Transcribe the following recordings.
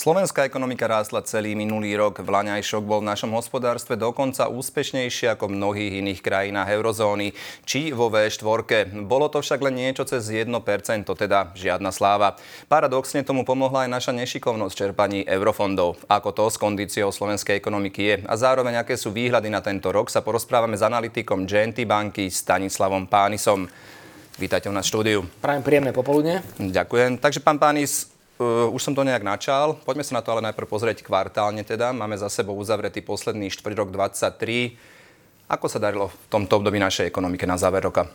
Slovenská ekonomika rástla celý minulý rok. Vlaňajšok bol v našom hospodárstve dokonca úspešnejší ako v mnohých iných krajinách eurozóny, či vo V4. Bolo to však len niečo cez 1%, teda žiadna sláva. Paradoxne tomu pomohla aj naša nešikovnosť čerpaní eurofondov. Ako to s kondíciou slovenskej ekonomiky je a zároveň aké sú výhľady na tento rok, sa porozprávame s analytikom GNT banky Stanislavom Pánisom. Vítajte u nás v štúdiu. Prajem príjemné popoludne. Ďakujem. Takže pán Pánis, už som to nejak načal. Poďme sa na to ale najprv pozrieť kvartálne teda. Máme za sebou uzavretý posledný štvrť rok 23. Ako sa darilo v tomto období našej ekonomike na záver roka?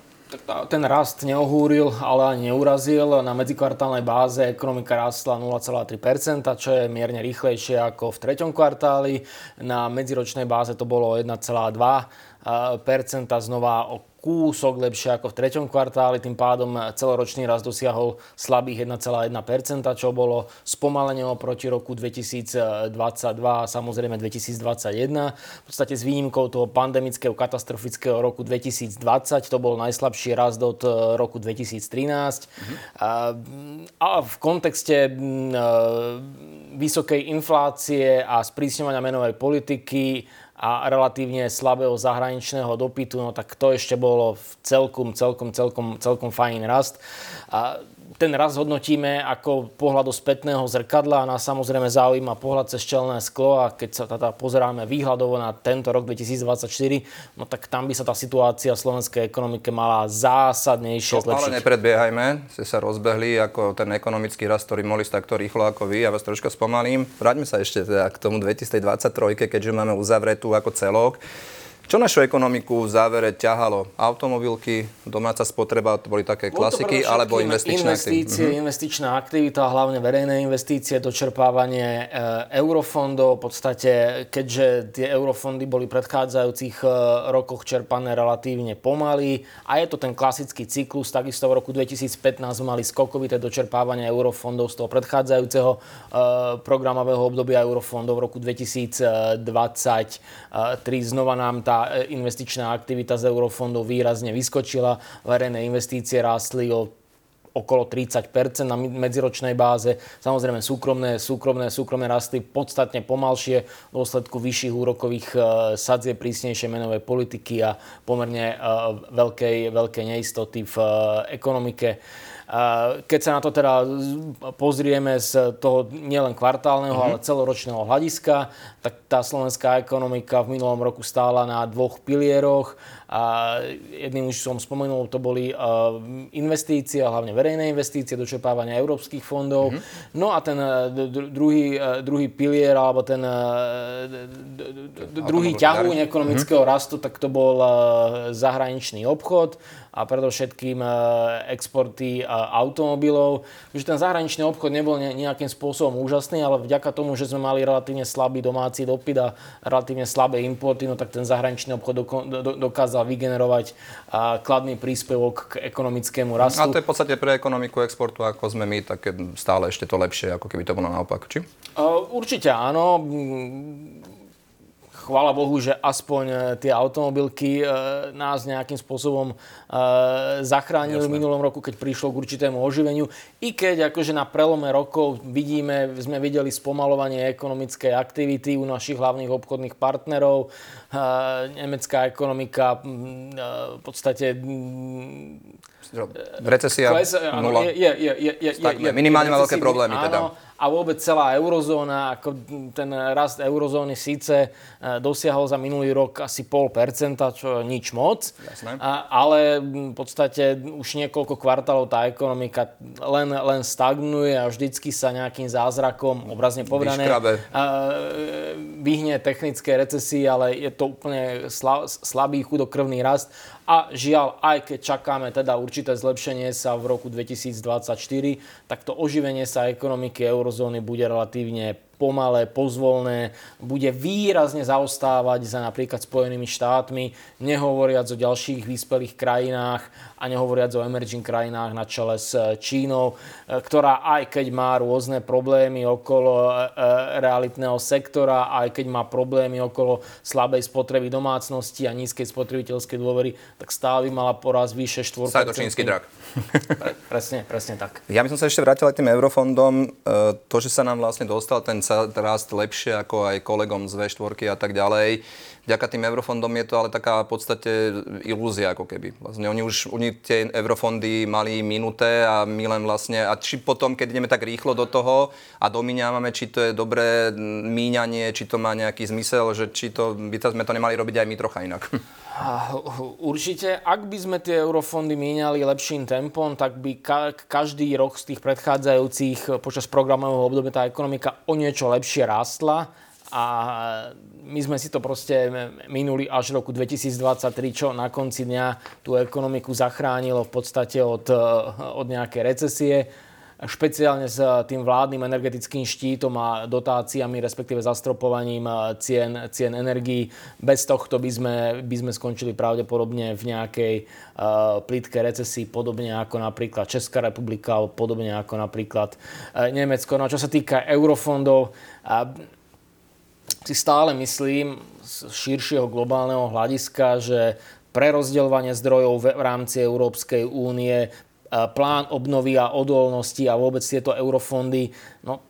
Ten rast neohúril, ale ani neurazil. Na medzikvartálnej báze ekonomika rastla 0,3%, čo je mierne rýchlejšie ako v treťom kvartáli. Na medziročnej báze to bolo 1,2% znova o kúsok lepšie ako v treťom kvartáli, tým pádom celoročný rast dosiahol slabých 1,1%, čo bolo spomalenie oproti roku 2022 a samozrejme 2021. V podstate s výnimkou toho pandemického katastrofického roku 2020, to bol najslabší rast od e, roku 2013. Mhm. A v kontexte vysokej inflácie a sprísňovania menovej politiky a relatívne slabého zahraničného dopytu, no tak to ešte bolo v celkom, celkom, celkom, celkom fajn rast. A ten raz hodnotíme ako pohľad do spätného zrkadla a nás samozrejme zaujíma pohľad cez čelné sklo a keď sa teda pozeráme výhľadovo na tento rok 2024, no tak tam by sa tá situácia v slovenskej ekonomike mala zásadnejšie zlepšiť. Ale nepredbiehajme, ste sa rozbehli ako ten ekonomický rast, ktorý mohli takto rýchlo ako vy. Ja vás troška spomalím. Vráťme sa ešte teda k tomu 2023, keďže máme uzavretú ako celok. Čo našu ekonomiku v závere ťahalo? Automobilky, domáca spotreba, to boli také klasiky, alebo investičné investície, aktivity? investičná aktivita, hlavne verejné investície, dočerpávanie e, eurofondov. V podstate, keďže tie eurofondy boli v predchádzajúcich e, rokoch čerpané relatívne pomaly a je to ten klasický cyklus, takisto v roku 2015 mali skokovité dočerpávanie eurofondov z toho predchádzajúceho e, programového obdobia eurofondov v roku 2023 znova nám tá tá investičná aktivita z eurofondov výrazne vyskočila, verejné investície rástli o okolo 30% na medziročnej báze. Samozrejme súkromné, súkromné, súkromné rasty podstatne pomalšie v dôsledku vyšších úrokových e, sadzie, prísnejšej menovej politiky a pomerne e, veľkej, veľkej neistoty v e, ekonomike. Keď sa na to teda pozrieme z toho nielen kvartálneho, mm-hmm. ale celoročného hľadiska, tak tá slovenská ekonomika v minulom roku stála na dvoch pilieroch. A jedným už som spomenul, to boli investície, hlavne verejné investície, dočerpávania európskych fondov. Mm-hmm. No a ten druhý, druhý pilier, alebo ten druhý ťahuň ekonomického mm-hmm. rastu, tak to bol zahraničný obchod a predovšetkým exporty automobilov. Takže ten zahraničný obchod nebol nejakým spôsobom úžasný, ale vďaka tomu, že sme mali relatívne slabý domáci dopyt a relatívne slabé importy, no tak ten zahraničný obchod dokázal vygenerovať kladný príspevok k ekonomickému rastu. A to je v podstate pre ekonomiku exportu, ako sme my, tak stále ešte to lepšie, ako keby to bolo naopak, či? Určite áno chvála Bohu, že aspoň e, tie automobilky e, nás nejakým spôsobom e, zachránili Jasné. v minulom roku, keď prišlo k určitému oživeniu. I keď akože na prelome rokov vidíme, sme videli spomalovanie ekonomickej aktivity u našich hlavných obchodných partnerov. Nemecká ekonomika v podstate Recesia, nula. Je, je, je, je, je, je, minimálne má veľké problémy teda a vôbec celá eurozóna, ako ten rast eurozóny síce e, dosiahol za minulý rok asi pol percenta, čo je nič moc, Jasné. ale v podstate už niekoľko kvartálov tá ekonomika len, len stagnuje a vždycky sa nejakým zázrakom, obrazne povedané, Vyškrabe. vyhne technické recesii, ale je to úplne slabý chudokrvný rast a žiaľ, aj keď čakáme teda určité zlepšenie sa v roku 2024, tak to oživenie sa ekonomiky eurozóny bude relatívne pomalé, pozvolné, bude výrazne zaostávať za napríklad Spojenými štátmi, nehovoriac o ďalších vyspelých krajinách a nehovoriac o emerging krajinách na čele s Čínou, e, ktorá aj keď má rôzne problémy okolo e, e, realitného sektora, aj keď má problémy okolo slabej spotreby domácnosti a nízkej spotrebiteľskej dôvery, tak stále by mala poraz vyše 4%. Sa to čínsky drak. Presne, presne tak. Ja by som sa ešte vrátil aj tým eurofondom. To, že sa nám vlastne dostal ten sa rast lepšie ako aj kolegom z V4 a tak ďalej. Vďaka tým eurofondom je to ale taká v podstate ilúzia ako keby. Vlastne oni už oni tie eurofondy mali minuté a my len vlastne, a či potom, keď ideme tak rýchlo do toho a domíňávame, či to je dobré míňanie, či to má nejaký zmysel, že či to, by to, sme to nemali robiť aj my trocha inak. Určite, ak by sme tie eurofondy míňali lepším tempom, tak by ka- každý rok z tých predchádzajúcich počas programového obdobia tá ekonomika o niečo lepšie rástla. A my sme si to proste minuli až roku 2023, čo na konci dňa tú ekonomiku zachránilo v podstate od, od nejakej recesie špeciálne s tým vládnym energetickým štítom a dotáciami, respektíve zastropovaním eh, cien, cien energií. Bez tohto by sme, by sme skončili pravdepodobne v nejakej uh, plítkej recesii, podobne ako napríklad Česká republika, podobne ako napríklad uh, Nemecko. No a čo sa týka eurofondov, uh, si stále myslím z širšieho globálneho hľadiska, že prerozdeľovanie zdrojov v rámci Európskej únie plán obnovy a odolnosti a vôbec tieto eurofondy, no,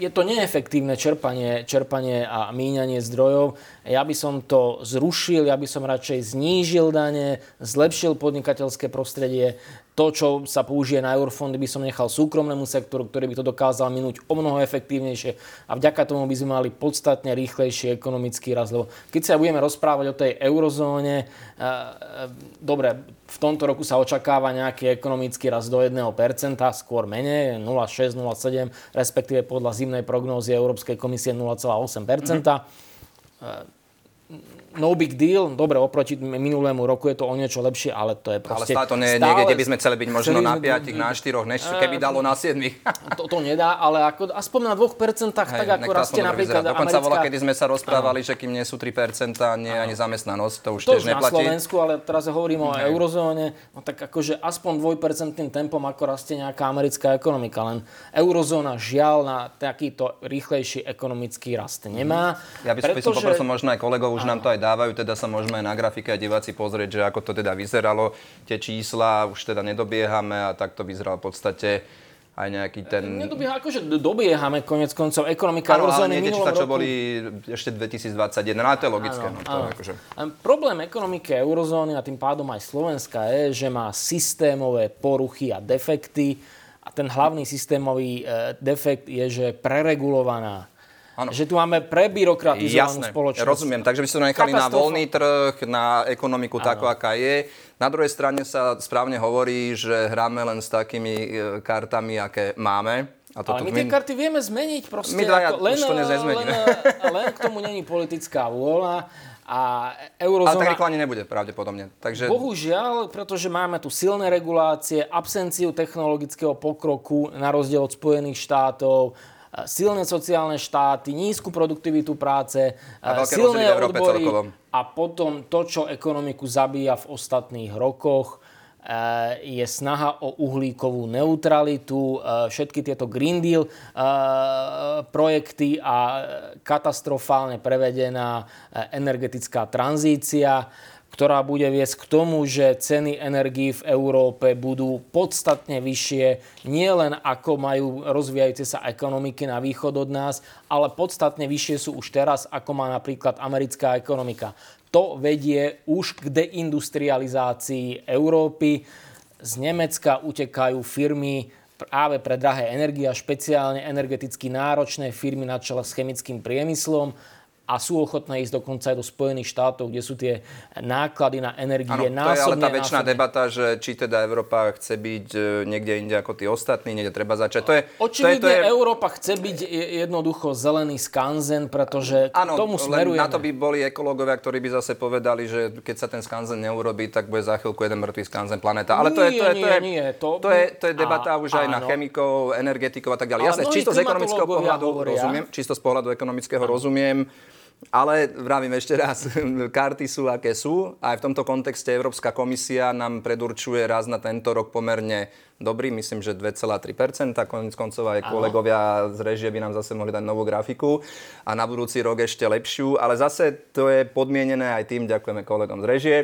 je to neefektívne čerpanie, čerpanie a míňanie zdrojov. Ja by som to zrušil, ja by som radšej znížil dane, zlepšil podnikateľské prostredie, to, čo sa použije na eurofondy, by som nechal súkromnému sektoru, ktorý by to dokázal minúť o mnoho efektívnejšie a vďaka tomu by sme mali podstatne rýchlejší ekonomický rast. Lebo keď sa budeme rozprávať o tej eurozóne, dobre, v tomto roku sa očakáva nejaký ekonomický rast do 1%, skôr menej, 0,6, 0,7, respektíve podľa zimnej prognózy Európskej komisie 0,8%. Mm-hmm no big deal, dobre, oproti minulému roku je to o niečo lepšie, ale to je proste... Ale stále to nie je niekde, kde by sme chceli byť možno na 5, na 4, než keby dalo na 7. To, to nedá, ale ako, aspoň na 2% tak, Hej, tak ako rastie napríklad Dokonca americká... bola, kedy sme sa rozprávali, že kým nie sú 3%, nie ani zamestnanosť, to už to tiež neplatí. na Slovensku, ale teraz hovorím o Hej. eurozóne, no tak akože aspoň 2% tempom, ako rastie nejaká americká ekonomika, len eurozóna žiaľ na takýto rýchlejší ekonomický rast nemá. Ja by som poprosil možno aj kolegov, už nám to aj dávajú, teda sa môžeme aj na grafike a diváci pozrieť, že ako to teda vyzeralo, tie čísla, už teda nedobiehame a tak to vyzeralo v podstate aj nejaký ten... Nedobieha, akože dobiehame konec koncov. Ekonomika ano, ale nie čísla, čo boli ešte 2021, ale to je logické. Ano, no, to ano. Akože... Problém ekonomiky eurozóny a tým pádom aj Slovenska je, že má systémové poruchy a defekty. A ten hlavný systémový e, defekt je, že preregulovaná Ano. Že tu máme prebyrokratizovanú Jasné, spoločnosť. rozumiem. Takže by ste to nechali na voľný trh, na ekonomiku ano. takú, aká je. Na druhej strane sa správne hovorí, že hráme len s takými e, kartami, aké máme. A toto Ale my tie karty vieme zmeniť proste. My dvaja len, už to len, len k tomu není politická vôľa. A eurozóna... Ale tak ani nebude pravdepodobne. Takže... Bohužiaľ, pretože máme tu silné regulácie, absenciu technologického pokroku na rozdiel od Spojených štátov, silné sociálne štáty, nízku produktivitu práce, a silné odbory a potom to, čo ekonomiku zabíja v ostatných rokoch, je snaha o uhlíkovú neutralitu, všetky tieto Green Deal projekty a katastrofálne prevedená energetická tranzícia ktorá bude viesť k tomu, že ceny energií v Európe budú podstatne vyššie, nielen ako majú rozvíjajúce sa ekonomiky na východ od nás, ale podstatne vyššie sú už teraz, ako má napríklad americká ekonomika. To vedie už k deindustrializácii Európy. Z Nemecka utekajú firmy práve pre drahé energie a špeciálne energeticky náročné firmy na čele s chemickým priemyslom a sú ochotné ísť dokonca aj do Spojených štátov, kde sú tie náklady na energie ano, násobne. to je ale tá väčšiná debata, že či teda Európa chce byť e, niekde inde ako tí ostatní, niekde treba začať. To je, Očividne to je, to je... Európa chce byť jednoducho zelený skanzen, pretože ano, k tomu smerujeme. na to by boli ekológovia, ktorí by zase povedali, že keď sa ten skanzen neurobí, tak bude za chvíľku jeden mŕtvý skanzen planéta. Ale to je, to je, to je, nie, to, to je, to je debata a, už aj áno. na chemikov, energetikov a tak ďalej. Jasne, čisto z ekonomického pohľadu hovoria. rozumiem, čisto z pohľadu ekonomického rozumiem. Ale vravím ešte raz, karty sú aké sú. Aj v tomto kontexte Európska komisia nám predurčuje raz na tento rok pomerne dobrý, myslím, že 2,3%. Konec koncov aj kolegovia z režie by nám zase mohli dať novú grafiku a na budúci rok ešte lepšiu. Ale zase to je podmienené aj tým, ďakujeme kolegom z režie,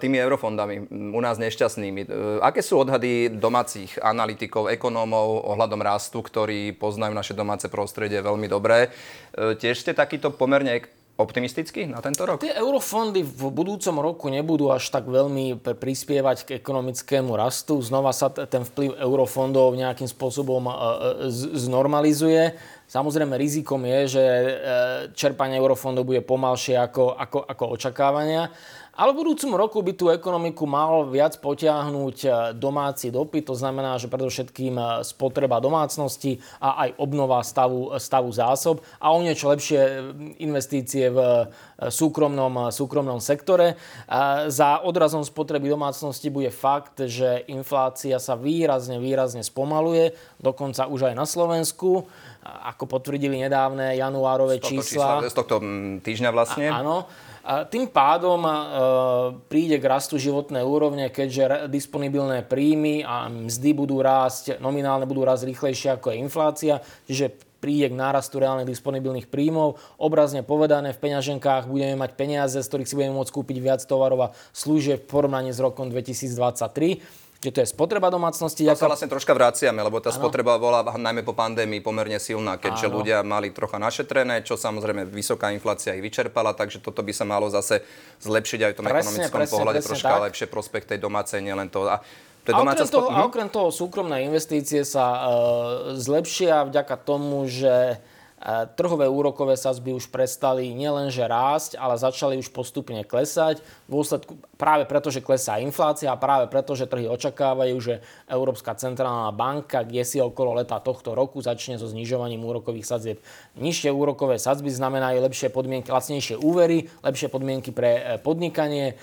tými eurofondami, u nás nešťastnými. Eh, aké sú odhady domácich analytikov, ekonómov ohľadom rastu, ktorí poznajú naše domáce prostredie veľmi dobre? Eh, tiež ste takýto pomerne optimistický na tento rok? Tie eurofondy v budúcom roku nebudú až tak veľmi prispievať k ekonomickému rastu. Znova sa ten vplyv eurofondov nejakým spôsobom znormalizuje. Samozrejme, rizikom je, že čerpanie eurofondov bude pomalšie ako, ako, ako očakávania. Ale v budúcom roku by tú ekonomiku mal viac potiahnuť e, domáci dopyt, to znamená, že predovšetkým e, spotreba domácnosti a aj obnova stavu, stavu zásob a o niečo lepšie investície v súkromnom, súkromnom sektore. Za odrazom spotreby domácnosti bude fakt, že inflácia sa výrazne, výrazne spomaluje, dokonca už aj na Slovensku ako potvrdili nedávne januárové čísla. Z tohto týždňa vlastne. A, áno. A tým pádom e, príde k rastu životnej úrovne, keďže disponibilné príjmy a mzdy budú rásť, nominálne budú rásť rýchlejšie ako je inflácia, čiže príde k nárastu reálnych disponibilných príjmov. Obrazne povedané, v peňaženkách budeme mať peniaze, z ktorých si budeme môcť kúpiť viac tovarov a služieb v porovnaní s rokom 2023 že to je spotreba domácnosti. To sa vlastne troška vraciame, lebo tá ano. spotreba bola najmä po pandémii pomerne silná, keďže ano. ľudia mali trocha našetrené, čo samozrejme vysoká inflácia ich vyčerpala, takže toto by sa malo zase zlepšiť aj v tom presne, ekonomickom presne, pohľade presne troška tak. lepšie prospekt tej domácej, nielen to. A a okrem, toho, a okrem toho súkromné investície sa uh, zlepšia vďaka tomu, že Trhové úrokové sazby už prestali nielenže rásť, ale začali už postupne klesať. V dôsledku, práve preto, že klesá inflácia a práve preto, že trhy očakávajú, že Európska centrálna banka, kde si okolo leta tohto roku začne so znižovaním úrokových sadzieb. Nižšie úrokové sadzby znamenajú lepšie podmienky, lacnejšie úvery, lepšie podmienky pre e, podnikanie.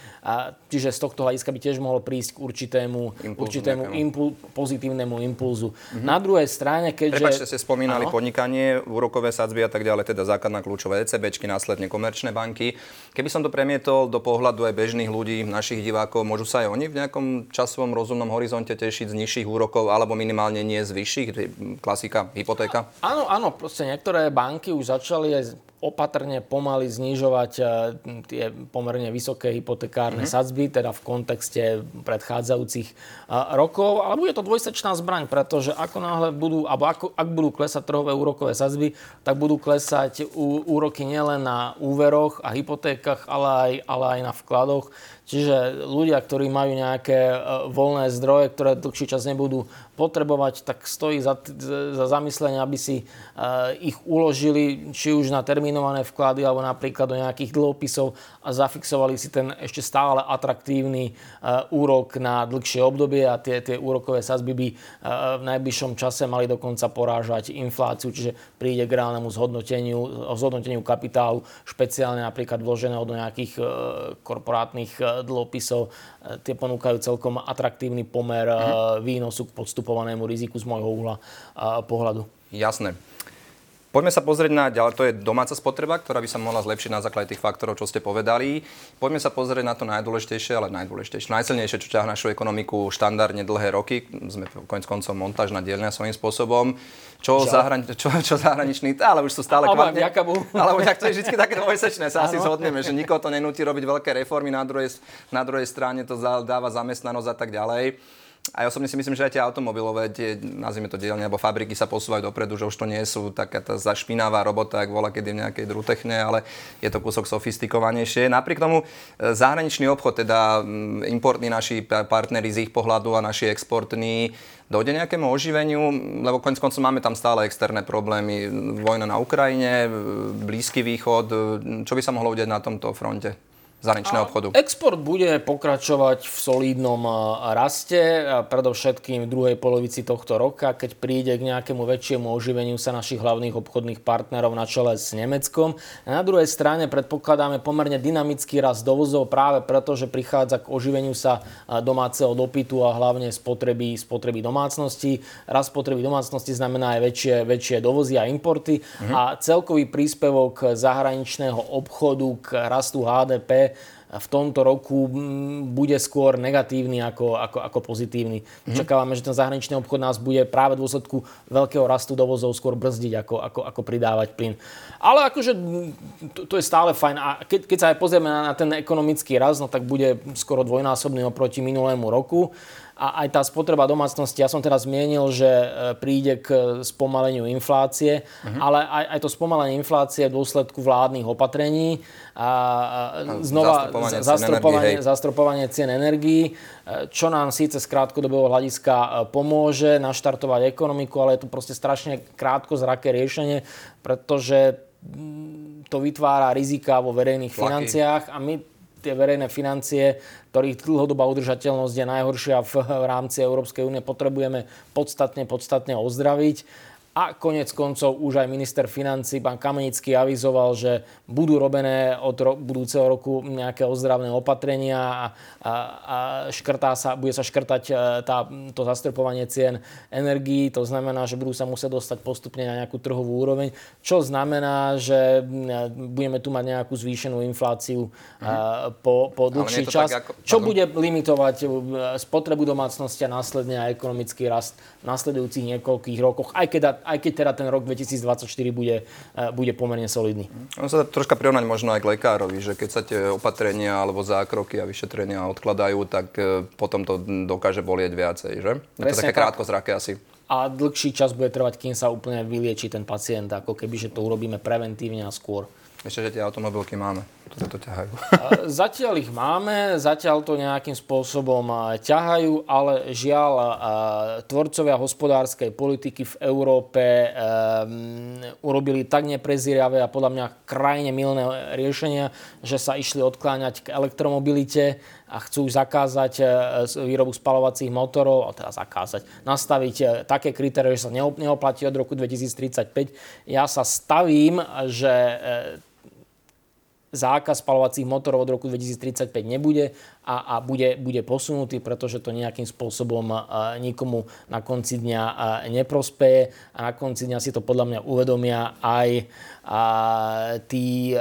Čiže z tohto hľadiska by tiež mohlo prísť k určitému, Impulzu, určitému impul, pozitívnemu impulzu. Mm-hmm. Na druhej strane, keďže... Prepačte, ste spomínali ano? podnikanie, úrokové úrokové sadzby a tak ďalej, teda základná kľúčové ECBčky, následne komerčné banky. Keby som to premietol do pohľadu aj bežných ľudí, našich divákov, môžu sa aj oni v nejakom časovom rozumnom horizonte tešiť z nižších úrokov alebo minimálne nie z vyšších, klasika, hypotéka? Áno, áno, proste niektoré banky už začali aj opatrne pomaly znižovať e, tie pomerne vysoké hypotekárne mm-hmm. sadzby, teda v kontexte predchádzajúcich e, rokov. Ale bude to dvojsečná zbraň, pretože ako náhle budú, alebo ako, ak budú klesať trhové úrokové sadzby, tak budú klesať úroky nielen na úveroch a hypotékach, ale aj, ale aj na vkladoch. Čiže ľudia, ktorí majú nejaké e, voľné zdroje, ktoré dlhší čas nebudú potrebovať, tak stojí za, za zamyslenie, aby si uh, ich uložili či už na terminované vklady alebo napríklad do nejakých dlhopisov a zafixovali si ten ešte stále atraktívny uh, úrok na dlhšie obdobie a tie, tie úrokové sazby by v najbližšom čase mali dokonca porážať infláciu, čiže príde k reálnemu zhodnoteniu, zhodnoteniu kapitálu, špeciálne napríklad vloženého do nejakých korporátnych dlhopisov. Uh, tie ponúkajú celkom atraktívny pomer uh, výnosu k podstupu anticipovanému riziku z môjho uhla pohľadu. Jasné. Poďme sa pozrieť na ďalej, to je domáca spotreba, ktorá by sa mohla zlepšiť na základe tých faktorov, čo ste povedali. Poďme sa pozrieť na to najdôležitejšie, ale najdôležitejšie, najsilnejšie, čo ťahá našu ekonomiku štandardne dlhé roky. Sme konec koncov montážna dielňa svojím spôsobom. Čo, zahrani- čo, čo zahraničný, ale už sú stále kvalitne. Ale to je vždy také dvojsečné, sa asi zhodneme, že nikoho to nenúti robiť veľké reformy, na druhej, na druhej strane to dáva zamestnanosť a tak ďalej. A ja osobne si myslím, že aj tie automobilové, tie, nazvime to dielne, alebo fabriky sa posúvajú dopredu, že už to nie sú taká tá zašpinavá robota, ak volá kedy v nejakej drutechne, ale je to kúsok sofistikovanejšie. Napriek tomu e, zahraničný obchod, teda importní naši partneri z ich pohľadu a naši exportní, dojde nejakému oživeniu, lebo konec koncov máme tam stále externé problémy, vojna na Ukrajine, Blízky východ, čo by sa mohlo udiať na tomto fronte? Zahraničného obchodu. Export bude pokračovať v solídnom raste, predovšetkým v druhej polovici tohto roka, keď príde k nejakému väčšiemu oživeniu sa našich hlavných obchodných partnerov na čele s Nemeckom. A na druhej strane predpokladáme pomerne dynamický rast dovozov práve preto, že prichádza k oživeniu sa domáceho dopytu a hlavne spotreby, spotreby domácnosti. Rast spotreby domácnosti znamená aj väčšie, väčšie dovozy a importy mhm. a celkový príspevok zahraničného obchodu k rastu HDP v tomto roku bude skôr negatívny ako, ako, ako pozitívny. Mm-hmm. Čakávame, že ten zahraničný obchod nás bude práve v dôsledku veľkého rastu dovozov skôr brzdiť ako, ako, ako pridávať plyn. Ale akože to, to je stále fajn. A keď, keď sa aj pozrieme na, na ten ekonomický rast, no tak bude skoro dvojnásobný oproti minulému roku a aj tá spotreba domácnosti, ja som teraz zmienil, že e, príde k spomaleniu inflácie, uh-huh. ale aj, aj to spomalenie inflácie v dôsledku vládnych opatrení a znova zastropovanie, zastropovanie, cien zastropovanie cien energií, e, čo nám síce z krátkodobého hľadiska e, pomôže naštartovať ekonomiku, ale je to proste strašne krátko zraké riešenie, pretože to vytvára rizika vo verejných Flaky. financiách a my tie verejné financie, ktorých dlhodobá udržateľnosť je najhoršia v, v rámci Európskej únie, potrebujeme podstatne, podstatne ozdraviť. A konec koncov už aj minister financí, pán Kamenický, avizoval, že budú robené od ro- budúceho roku nejaké ozdravné opatrenia a, a, a škrtá sa, bude sa škrtať e, tá, to zastrpovanie cien energií. To znamená, že budú sa musieť dostať postupne na nejakú trhovú úroveň, čo znamená, že budeme tu mať nejakú zvýšenú infláciu mm-hmm. po, po dlhší čas, ako... čo bude limitovať e, spotrebu domácnosti a následne aj ekonomický rast v nasledujúcich niekoľkých rokoch, aj keď, aj keď teda ten rok 2024 bude, e, bude pomerne solidný. On sa troška prirovnať možno aj k lekárovi, že keď sa tie opatrenia alebo zákroky a vyšetrenia odkladajú, tak e, potom to dokáže bolieť viacej, že? Je to také krátko zrake asi a dlhší čas bude trvať, kým sa úplne vylieči ten pacient, ako keby, že to urobíme preventívne a skôr. Ešte, že tie automobilky máme, ktoré to ťahajú. Zatiaľ ich máme, zatiaľ to nejakým spôsobom ťahajú, ale žiaľ, tvorcovia hospodárskej politiky v Európe um, urobili tak neprezíravé a podľa mňa krajine milné riešenia, že sa išli odkláňať k elektromobilite a chcú zakázať e, výrobu spalovacích motorov, a teda zakázať, nastaviť e, také kritérie, že sa neoplatí od roku 2035. Ja sa stavím, že e, zákaz spalovacích motorov od roku 2035 nebude a, a bude, bude posunutý, pretože to nejakým spôsobom nikomu na konci dňa neprospeje a na konci dňa si to podľa mňa uvedomia aj tí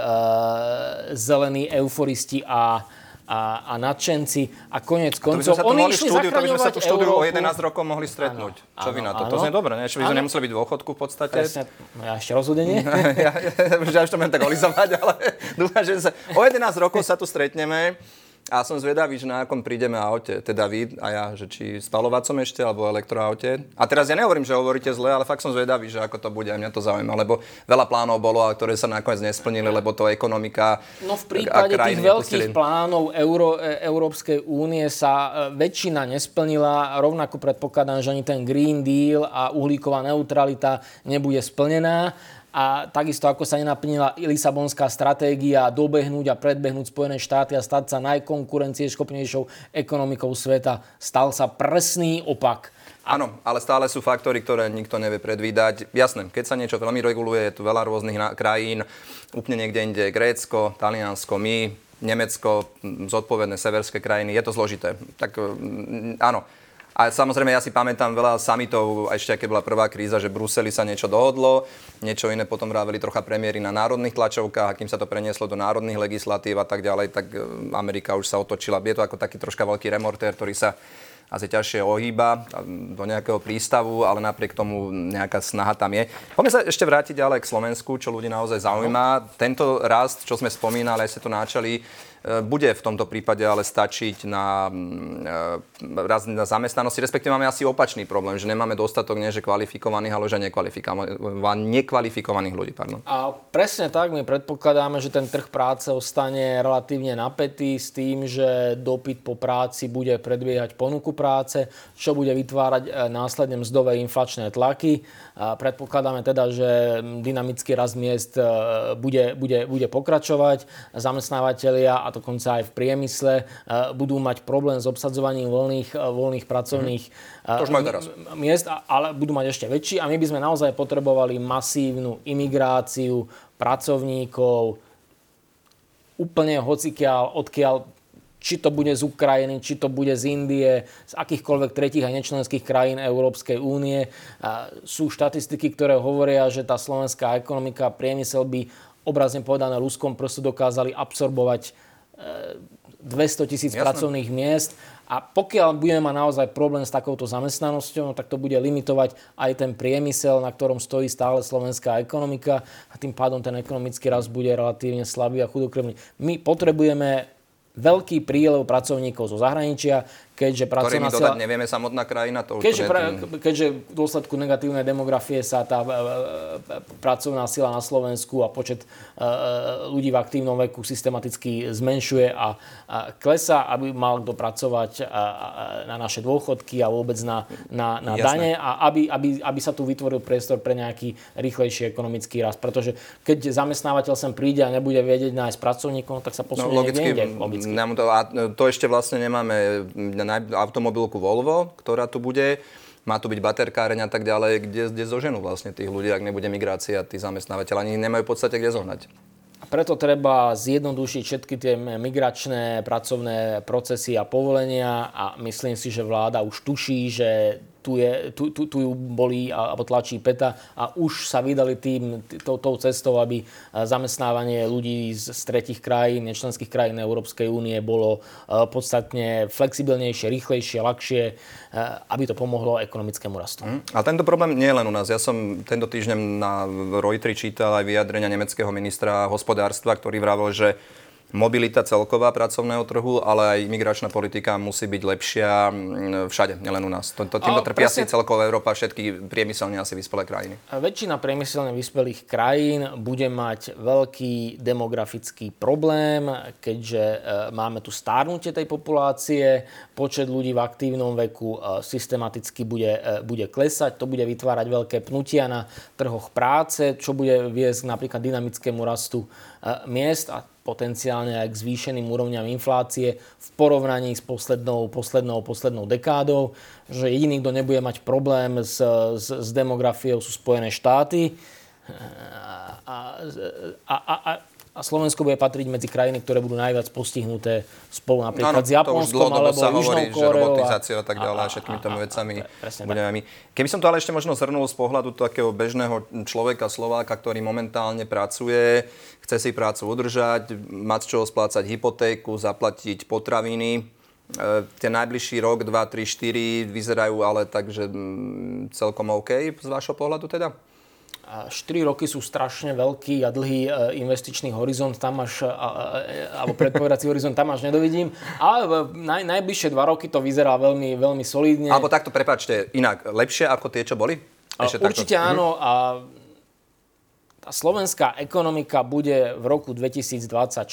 zelení euforisti a a, a nadšenci a konec koncov. A to by sme sa tu mohli štúdiu, to by sme sa tu štúdiu o 11 rokov mohli stretnúť. Áno, Čo vy na to? Áno. To znie dobre, ne? Čo by sme nemuseli byť v dôchodku v podstate. Presne, no ja ešte rozhodenie. ja, ja, ja, už to budem tak olizovať, ale dúfam, že sa, o 11 rokov sa tu stretneme a som zvedavý, že na akom prídeme aute, teda vy a ja, že či spalovacom ešte, alebo elektroaute. A teraz ja nehovorím, že hovoríte zle, ale fakt som zvedavý, že ako to bude, a mňa to zaujíma, lebo veľa plánov bolo, a ktoré sa nakoniec nesplnili, lebo to ekonomika No v prípade tých veľkých pustili. plánov Euró- e, Európskej únie sa e, väčšina nesplnila, rovnako predpokladám, že ani ten Green Deal a uhlíková neutralita nebude splnená a takisto ako sa nenaplnila Lisabonská stratégia dobehnúť a predbehnúť Spojené štáty a stať sa najkonkurencieschopnejšou ekonomikou sveta, stal sa presný opak. Áno, ale stále sú faktory, ktoré nikto nevie predvídať. Jasné, keď sa niečo veľmi reguluje, je tu veľa rôznych krajín, úplne niekde inde Grécko, Taliansko, my, Nemecko, zodpovedné severské krajiny, je to zložité. Tak áno, a samozrejme, ja si pamätám veľa samitov, ešte keď bola prvá kríza, že v Bruseli sa niečo dohodlo, niečo iné potom vraveli trocha premiéry na národných tlačovkách, a kým sa to prenieslo do národných legislatív a tak ďalej, tak e, Amerika už sa otočila. Je to ako taký troška veľký remortér, ktorý sa asi ťažšie ohýba do nejakého prístavu, ale napriek tomu nejaká snaha tam je. Poďme sa ešte vrátiť ďalej k Slovensku, čo ľudí naozaj zaujíma. Tento rast, čo sme spomínali, aj ste to náčali, bude v tomto prípade ale stačiť na, raz na zamestnanosti, respektíve máme asi opačný problém, že nemáme dostatok nie že kvalifikovaných, ale že nekvalifikovaných ľudí. Pardon. A presne tak, my predpokladáme, že ten trh práce ostane relatívne napätý s tým, že dopyt po práci bude predbiehať ponuku práce, čo bude vytvárať e, následne mzdové inflačné tlaky. A predpokladáme teda, že dynamický rast miest e, bude, bude, bude pokračovať. Zamestnávateľia a dokonca aj v priemysle e, budú mať problém s obsadzovaním voľných, voľných pracovných mm. miest, ale budú mať ešte väčší a my by sme naozaj potrebovali masívnu imigráciu pracovníkov, úplne hocikiaľ, odkiaľ či to bude z Ukrajiny, či to bude z Indie, z akýchkoľvek tretich a nečlenských krajín Európskej únie. Sú štatistiky, ktoré hovoria, že tá slovenská ekonomika priemysel by obrazne povedané ľudskom prosto dokázali absorbovať 200 e, tisíc pracovných miest. A pokiaľ budeme mať naozaj problém s takouto zamestnanosťou, no tak to bude limitovať aj ten priemysel, na ktorom stojí stále slovenská ekonomika a tým pádom ten ekonomický rast bude relatívne slabý a chudokrvný. My potrebujeme veľký prílev pracovníkov zo zahraničia, keďže pracovná sila... nevieme samotná krajina. To keďže, pra, keďže v dôsledku negatívnej demografie sa tá e, e, pracovná sila na Slovensku a počet e, ľudí v aktívnom veku systematicky zmenšuje a, klesa, aby mal kto pracovať na naše dôchodky a vôbec na, na, na dane a aby, aby, aby sa tu vytvoril priestor pre nejaký rýchlejší ekonomický rast. Pretože keď zamestnávateľ sem príde a nebude vedieť nájsť pracovníkov, tak sa posunie no, logicky, niekde. Logicky. To, a to ešte vlastne nemáme automobilku Volvo, ktorá tu bude, má tu byť baterkáreň a tak ďalej, kde, kde zoženú vlastne tých ľudí, ak nebude migrácia, tí zamestnávateľ ani nemajú v podstate kde zohnať. Preto treba zjednodušiť všetky tie migračné pracovné procesy a povolenia a myslím si, že vláda už tuší, že tu, je, tu, tu, tu ju bolí alebo tlačí peta a už sa vydali tým, tou, tou cestou, aby zamestnávanie ľudí z, z tretich krajín, nečlenských krajín Európskej únie bolo e, podstatne flexibilnejšie, rýchlejšie, ľahšie, e, aby to pomohlo ekonomickému rastu. Mm. A tento problém nie je len u nás. Ja som tento týždeň na Reuteri čítal aj vyjadrenia nemeckého ministra hospodárstva, ktorý vravil, že mobilita celková pracovného trhu, ale aj imigračná politika musí byť lepšia všade, nielen u nás. To, to, týmto trpia presne... si celková Európa, všetky priemyselne asi vyspelé krajiny. Väčšina priemyselne vyspelých krajín bude mať veľký demografický problém, keďže e, máme tu stárnutie tej populácie, počet ľudí v aktívnom veku e, systematicky bude, e, bude klesať, to bude vytvárať veľké pnutia na trhoch práce, čo bude viesť napríklad dynamickému rastu miest a potenciálne aj k zvýšeným úrovňam inflácie v porovnaní s poslednou, poslednou, poslednou dekádou, že jediný, kto nebude mať problém s, s, s demografiou sú Spojené štáty. A, a, a, a, a Slovensko bude patriť medzi krajiny, ktoré budú najviac postihnuté spolu napríklad no, no, s Japonskom alebo sa Južnou hovorí. Že robotizáciu a tak ďalej a, všetkými tomu vecami budeme my. Keby som to ale ešte možno zhrnul z pohľadu takého bežného človeka, Slováka, ktorý momentálne pracuje, chce si prácu udržať, mať z čoho splácať hypotéku, zaplatiť potraviny, e, ten najbližší rok, 2, 3, 4 vyzerajú ale tak, že mm, celkom OK z vášho pohľadu teda? 4 roky sú strašne veľký a dlhý e, investičný horizont, tam až, alebo predpovedací horizont, tam až nedovidím. Ale naj, najbližšie 2 roky to vyzerá veľmi, veľmi solidne. Alebo takto, prepačte, inak, lepšie ako tie, čo boli? Ešte Určite takto. áno a tá slovenská ekonomika bude v roku 2024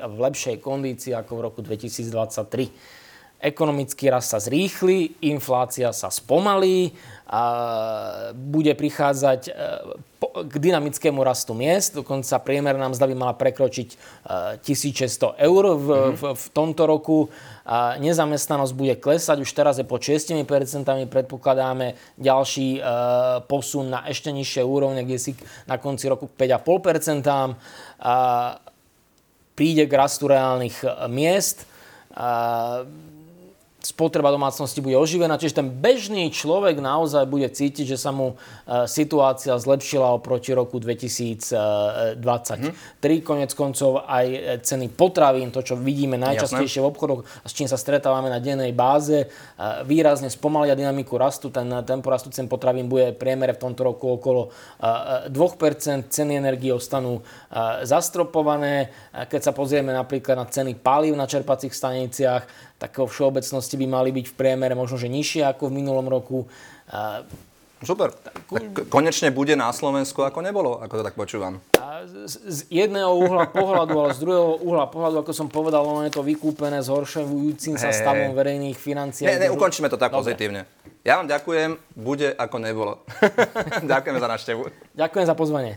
v lepšej kondícii ako v roku 2023 ekonomický rast sa zrýchli, inflácia sa spomalí, a bude prichádzať e, k dynamickému rastu miest, dokonca priemerná mzda by mala prekročiť 1600 e, eur v, mm-hmm. v, v tomto roku. A nezamestnanosť bude klesať, už teraz je po 6%, predpokladáme ďalší e, posun na ešte nižšie úrovne, kde si na konci roku 5,5%. A príde k rastu reálnych miest. A spotreba domácnosti bude oživená, čiže ten bežný človek naozaj bude cítiť, že sa mu e, situácia zlepšila oproti roku 2023. Mm. konec koncov aj e, ceny potravín, to čo vidíme najčastejšie Jasne. v obchodoch s čím sa stretávame na dennej báze, e, výrazne spomalia dynamiku rastu. Ten tempo rastu cen potravín bude priemere v tomto roku okolo 2%, ceny energie ostanú zastropované. Keď sa pozrieme napríklad na ceny palív na čerpacích staniciach, tak vo všeobecnosti by mali byť v priemere možno, že nižšie ako v minulom roku. Super. Tak konečne bude na Slovensku ako nebolo, ako to tak počúvam. Z jedného uhla pohľadu, ale z druhého uhla pohľadu, ako som povedal, ono je to vykúpené zhoršujúcim sa stavom verejných financií. Ne, ne, ukončíme to tak Dobre. pozitívne. Ja vám ďakujem, bude ako nebolo. Ďakujeme za návštevu. Ďakujem za pozvanie.